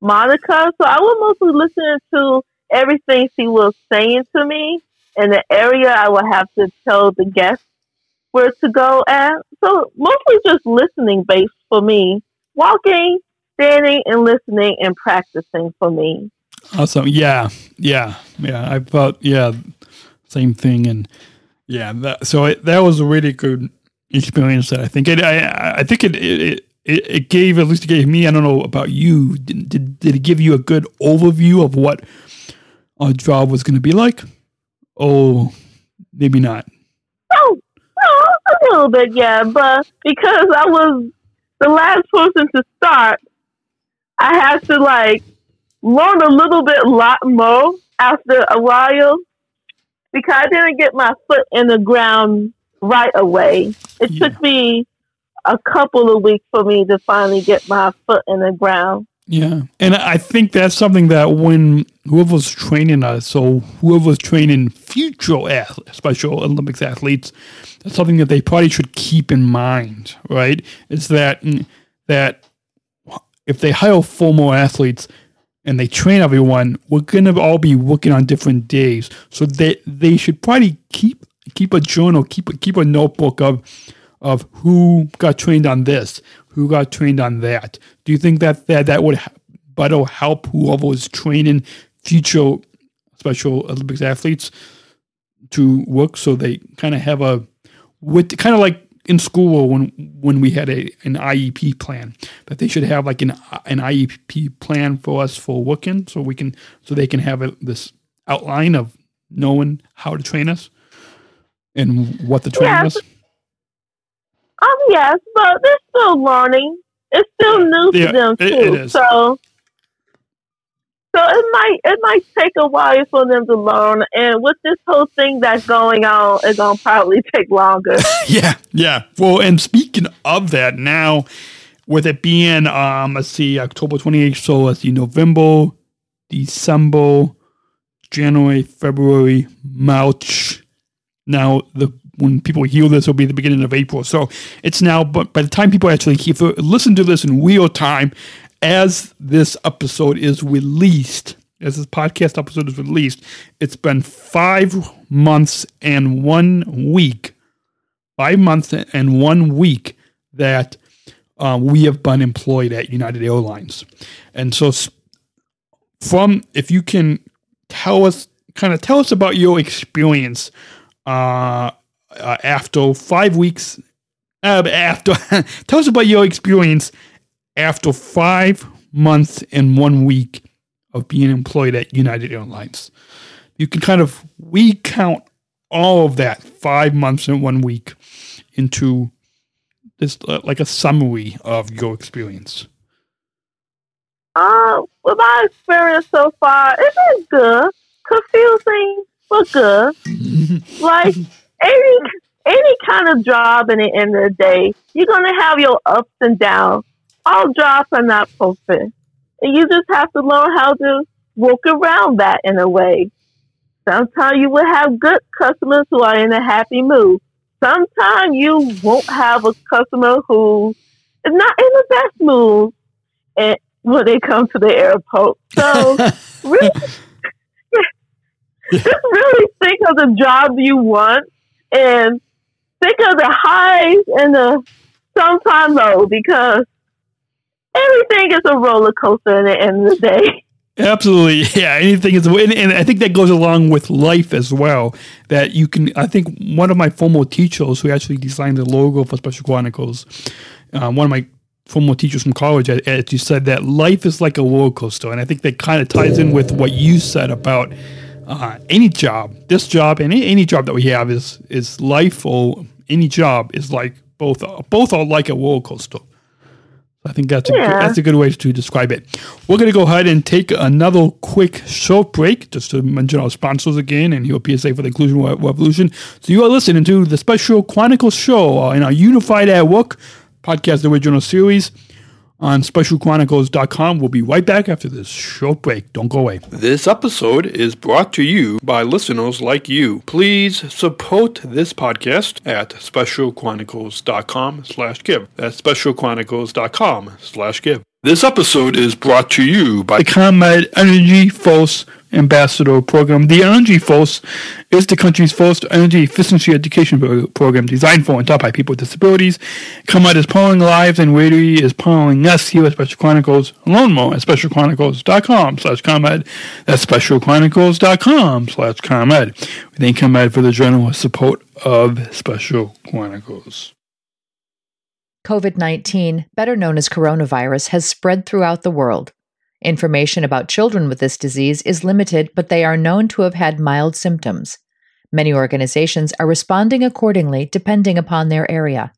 Monica, so I was mostly listening to everything she was saying to me in the area I would have to tell the guests where to go at. So mostly just listening based for me. Walking, standing and listening and practicing for me. Awesome. Yeah. Yeah. Yeah. I thought, yeah, same thing. And yeah, that, so it, that was a really good experience that I think it, I, I think it, it, it, it gave, at least it gave me, I don't know about you, did, did, did it give you a good overview of what our job was going to be like? Oh, maybe not. Oh, oh, a little bit, yeah. But because I was the last person to start, I had to like learn a little bit lot more after a while because I didn't get my foot in the ground right away. It yeah. took me a couple of weeks for me to finally get my foot in the ground. Yeah. And I think that's something that when whoever's training us, so whoever's training future athletes, Special Olympics athletes, that's something that they probably should keep in mind, right? Is that mm, that if they hire four more athletes and they train everyone, we're gonna all be working on different days. So they they should probably keep keep a journal, keep a, keep a notebook of of who got trained on this, who got trained on that. Do you think that that, that would better help whoever is training future Special Olympics athletes to work so they kind of have a with kind of like in school when when we had a an IEP plan that they should have like an an IEP plan for us for working so we can so they can have a, this outline of knowing how to train us and what the training yes. is. Um, yes, but they're still learning. It's still new yeah, to them too. It, so so it might it might take a while for them to learn, and with this whole thing that's going on, it's gonna probably <laughs> take longer. <laughs> yeah, yeah. Well, and speaking of that, now with it being um, let's see, October twenty eighth, so let's see, November, December, January, February, March. Now the when people hear this, will be the beginning of April. So it's now, but by the time people actually hear, listen to this in real time, as this episode is released, as this podcast episode is released, it's been five months and one week, five months and one week that uh, we have been employed at United Airlines. And so, from if you can tell us, kind of tell us about your experience uh, uh, after five weeks. Uh, after, <laughs> tell us about your experience after five months and one week of being employed at United Airlines. You can kind of recount all of that five months and one week into this uh, like a summary of your experience. Uh, with my experience so far, it's been good. Confusing, but good. <laughs> like any any kind of job in the end of the day, you're gonna have your ups and downs all jobs are not perfect. And you just have to learn how to work around that in a way. Sometimes you will have good customers who are in a happy mood. Sometimes you won't have a customer who is not in the best mood and when they come to the airport. So <laughs> really, just really think of the job you want and think of the highs and the sometimes low because everything is a roller coaster at the end of the day. Absolutely, <laughs> yeah. Anything is, and, and, I think that goes along with life as well. That you can, I think one of my former teachers who actually designed the logo for Special Chronicles, uh, one of my former teachers from college, actually said that life is like a roller coaster, and I think that kind of ties in with what you said about uh, any job. This job and any, any job that we have is is life, or any job is like both. Both are like a roller coaster. I think that's a, Yeah. that's a good way to describe it. We're going to go ahead and take another quick short break just to mention our sponsors again and your PSA for the Inclusion Revolution. So you are listening to the Special Chronicles show uh, in our Unified at Work podcast original series on specialchronicles.com. We'll be right back after this short break. Don't go away. This episode is brought to you by listeners like you. Please support this podcast at specialchronicles.com slash give. That's specialchronicles.com slash give. This episode is brought to you by the ComEd Energy Force Ambassador Program. The Energy Force is the country's first energy efficiency education program designed for and taught by people with disabilities. ComEd is powering lives and Rady is powering us here at Special Chronicles. Learn more at specialchronicles.com slash ComEd. That's specialchronicles.com slash ComEd. We thank ComEd for the generous support of Special Chronicles. COVID 19, better known as coronavirus, has spread throughout the world. Information about children with this disease is limited, but they are known to have had mild symptoms. Many organizations are responding accordingly depending upon their area.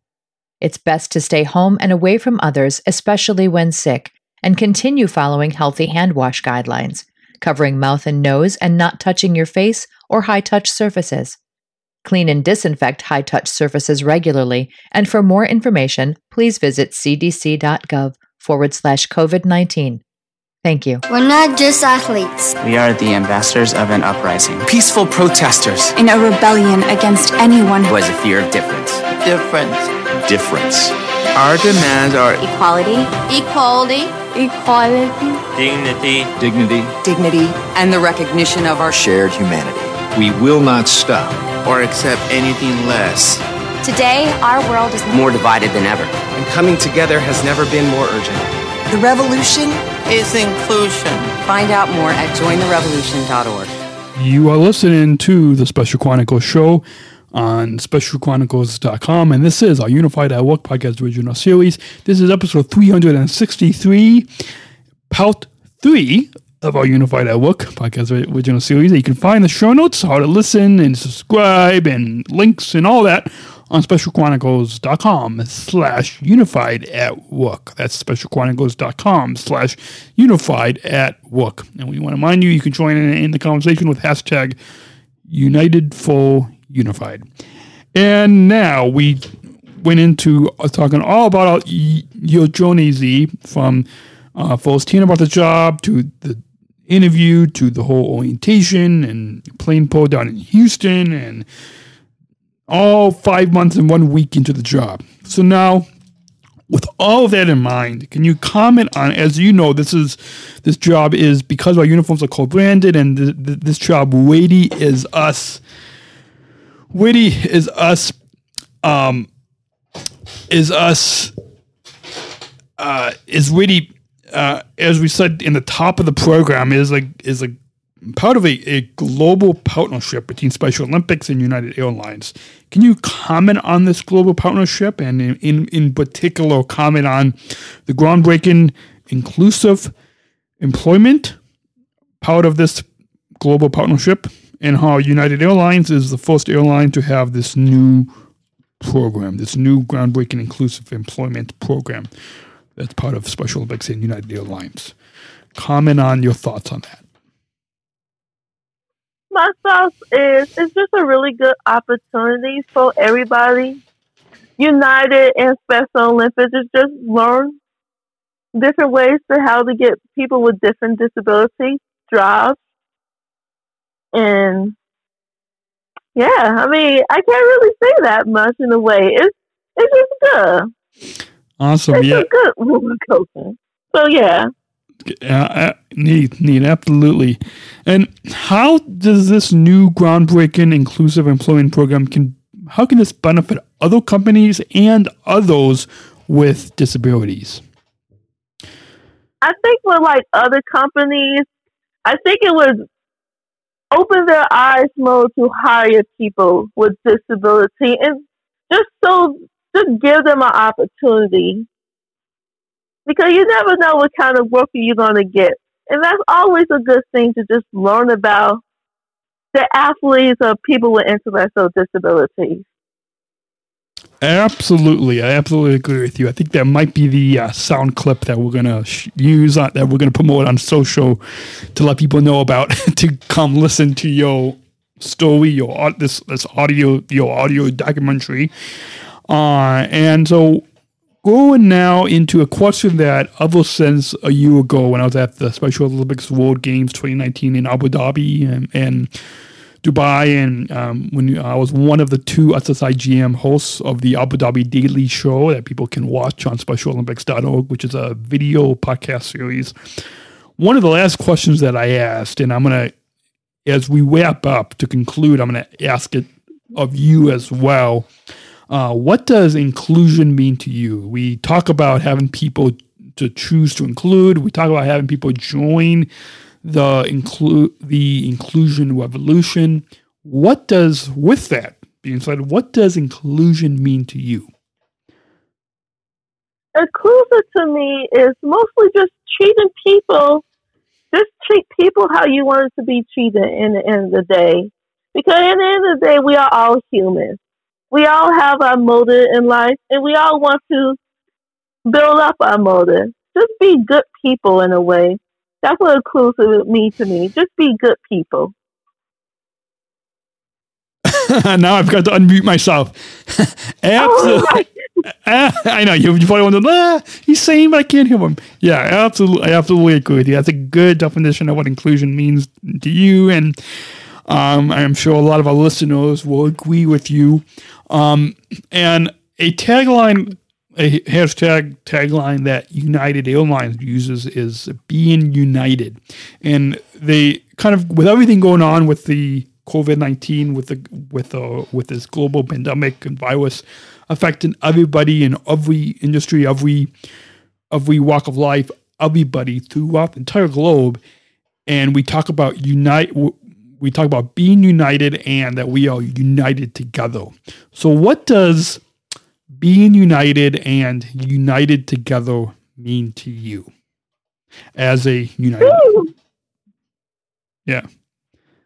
It's best to stay home and away from others, especially when sick, and continue following healthy hand wash guidelines, covering mouth and nose and not touching your face or high touch surfaces. Clean and disinfect high touch surfaces regularly, and for more information, please visit cdc.gov forward slash COVID 19. Thank you. We're not just athletes. We are the ambassadors of an uprising. Peaceful protesters. In a rebellion against anyone who has a fear of difference. Difference. Difference. Our demands are equality, Equality. equality, Dignity. Dignity. Dignity and the recognition of our Shared humanity. We will not stop. or accept anything less. Today, our world is More divided than ever. And coming together has never been more urgent. The revolution? is inclusion. Find out more at jointherevolution.org. You are listening to the Special Chronicles show on specialchronicles.com, and this is our Unified at Work podcast original series. This is episode 363, part three of our Unified at Work podcast original series. You can find the show notes, how to listen and subscribe, and links and all that on specialchronicles.com slash unified at work. That's specialchronicles.com slash unified at work. And we want to remind you, you can join in, in the conversation with hashtag United for Unified. And now we went into uh, talking all about y- your journey, Z, from uh, hearing about the job to the interview to the whole orientation and plane pull down in Houston and all five months and one week into the job. So now, with all of that in mind, can you comment on? As you know, this is this job is because our uniforms are co-branded, and th- th- this job, Wady is us. Wady is us. Um, is us. Uh, is Wady, uh, as we said in the top of the program, is like is like part of a, a global partnership between Special Olympics and United Airlines. Can you comment on this global partnership and, in, in, in particular, comment on the groundbreaking inclusive employment part of this global partnership and how United Airlines is the first airline to have this new program, this new groundbreaking inclusive employment program that's part of Special Olympics and United Airlines? Comment on your thoughts on that my thoughts is it's just a really good opportunity for everybody. United and Special Olympics is just learn different ways to how to get people with different disabilities jobs. And yeah, I mean, I can't really say that much in a way. It's it's just good. Awesome. It's yeah. good. So yeah. Uh, neat, neat, absolutely. And how does this new groundbreaking inclusive employment program can how can this benefit other companies and others with disabilities? I think with like other companies, I think it would open their eyes more to hire people with disability and just so just give them an opportunity because you never know what kind of worker you're going to get. And that's always a good thing to just learn about the athletes or people with intellectual disabilities. Absolutely, I absolutely agree with you. I think that might be the uh, sound clip that we're gonna sh- use on, that we're gonna promote on social to let people know about <laughs> to come listen to your story, your this this audio your audio documentary. Uh, and so going now into a question that ever since a year ago when I was at the Special Olympics World Games 2019 in Abu Dhabi and, and Dubai, and um, when I was one of the two SSI GM hosts of the Abu Dhabi Daily Show that people can watch on SpecialOlympics.org, which is a video podcast series. One of the last questions that I asked, and I'm going to, as we wrap up to conclude, I'm going to ask it of you as well. Uh, what does inclusion mean to you? We talk about having people to choose to include. We talk about having people join the include the inclusion revolution. What does with that being said, what does inclusion mean to you? Inclusion to me is mostly just treating people, just treat people how you want to be treated in the end of the day. Because in the end of the day, we are all humans. We all have our motive in life, and we all want to build up our motive. Just be good people in a way. That's what inclusive means to me. Just be good people. <laughs> now I've got to unmute myself. absolutely. <laughs> Oh <laughs> I know you, you probably wonder, ah, he's saying, but I can't hear him. Yeah, absolutely. I absolutely agree with you. That's a good definition of what inclusion means to you. And um, I'm sure a lot of our listeners will agree with you. Um, and a tagline a hashtag tagline that United Airlines uses is being united. And they kind of with everything going on with the COVID nineteen with the with the with this global pandemic and virus affecting everybody in every industry, every every walk of life, everybody throughout the entire globe. And we talk about unite we talk about being united and that we are united together. So what does being united and united together mean to you as a united? Ooh. Yeah.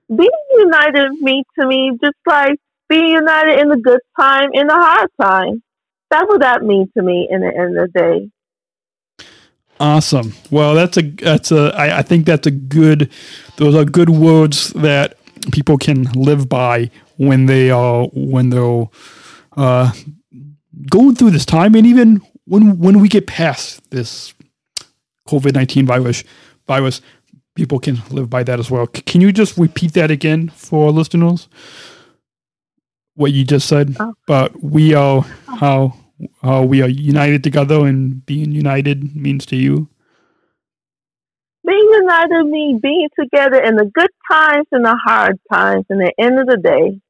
Being united means to me just like being united in the good time, in the hard time. That's what that means to me in the end of the day. Awesome. Well, that's a that's a I, I think that's a good. Those are good words that people can live by when they are when they're uh, going through this time, and even when when we get past this COVID nineteen virus, virus, people can live by that as well. C- can you just repeat that again for listeners? What you just said, oh. but we are how how we are united together, and being united means to you. Being united means being together in the good times and the hard times, and the end of the day.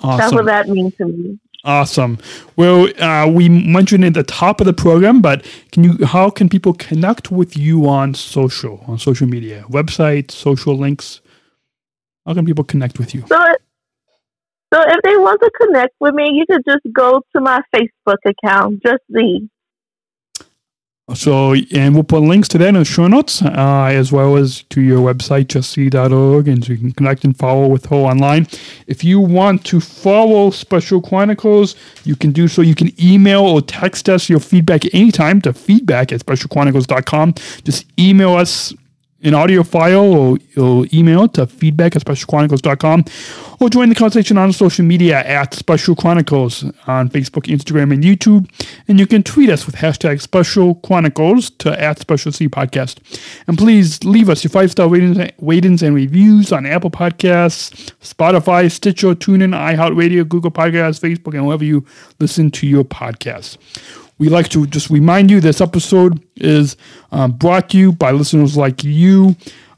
Awesome. That's what that means to me. Awesome. Well, uh, we mentioned at the top of the program, but can you? How can people connect with you on social, on social media, website, social links? How can people connect with you? So, so if they want to connect with me, you could just go to my Facebook account, just the so, and we'll put links to that in the show notes, uh, as well as to your website, justz.org, and so you can connect and follow with her online. If you want to follow Special Chronicles, you can do so. You can email or text us your feedback anytime to feedback at specialchronicles.com. Just email us an audio file or, or email to feedback at specialchronicles.com or join the conversation on social media at Special Chronicles on Facebook, Instagram, and YouTube. And you can tweet us with hashtag Special Chronicles to at Special C Podcast. And please leave us your five star ratings, ratings and reviews on Apple Podcasts, Spotify, Stitcher, TuneIn, iHeartRadio, Google Podcasts, Facebook, and wherever you listen to your podcasts. We like to just remind you this episode is um, brought to you by listeners like you.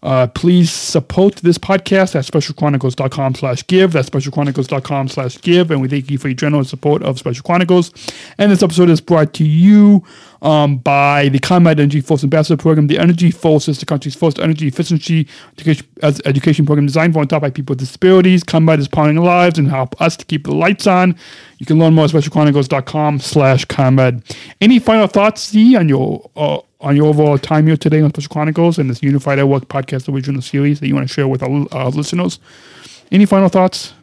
Uh, please support this podcast at specialchronicles.com slash give. That's specialchronicles.com slash give. And we thank you for your generous support of Special Chronicles. And this episode is brought to you um, by the ComEd Energy Force Ambassador Program. The Energy Force is the country's first energy efficiency education program designed for and taught by people with disabilities. ComEd is powering lives and help us to keep the lights on. You can learn more at specialchronicles.com slash ComEd. Any final thoughts, Z, on your uh, on your overall time here today on Special Chronicles and this Unified at Work podcast original series that you want to share with our, our listeners? Any final thoughts?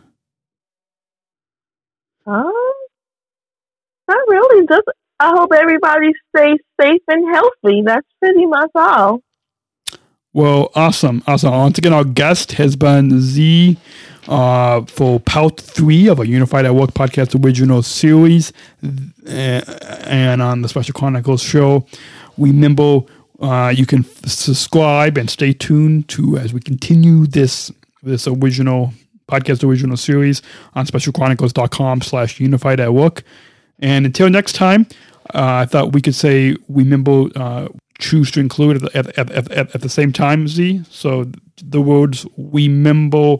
Um, Not really. Just I hope everybody stays safe and healthy. That's pretty much all. Well, awesome, awesome. Once again, our guest has been Z uh, for part three of a Unified at Work podcast original series, uh, and on the Special Chronicles show, remember uh, you can subscribe and stay tuned to as we continue this this original podcast original series on specialchronicles.com slash unified at work. And until next time, uh, I thought we could say remember uh, choose to include at, at, at, at, at the same time, Z. So the words we remember,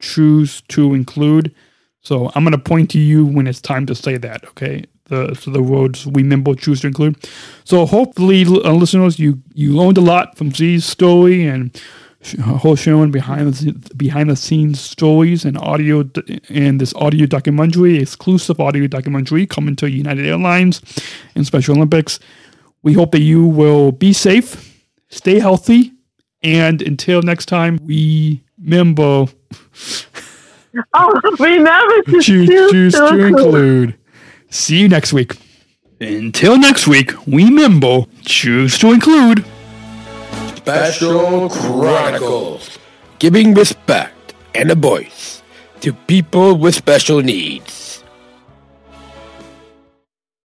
choose to include. So I'm going to point to you when it's time to say that, okay? The, so the words remember, choose to include. So hopefully, uh, listeners, you, you learned a lot from Z's story and whole showing behind the behind the scenes stories and audio and this audio documentary, exclusive audio documentary coming to United Airlines and Special Olympics. We hope that you will be safe, stay healthy, and until next time, we remember. Oh, remember to <laughs> choose, choose, to include. See you next week. Until next week, remember choose to include. Special Chronicles, giving respect and a voice to people with special needs.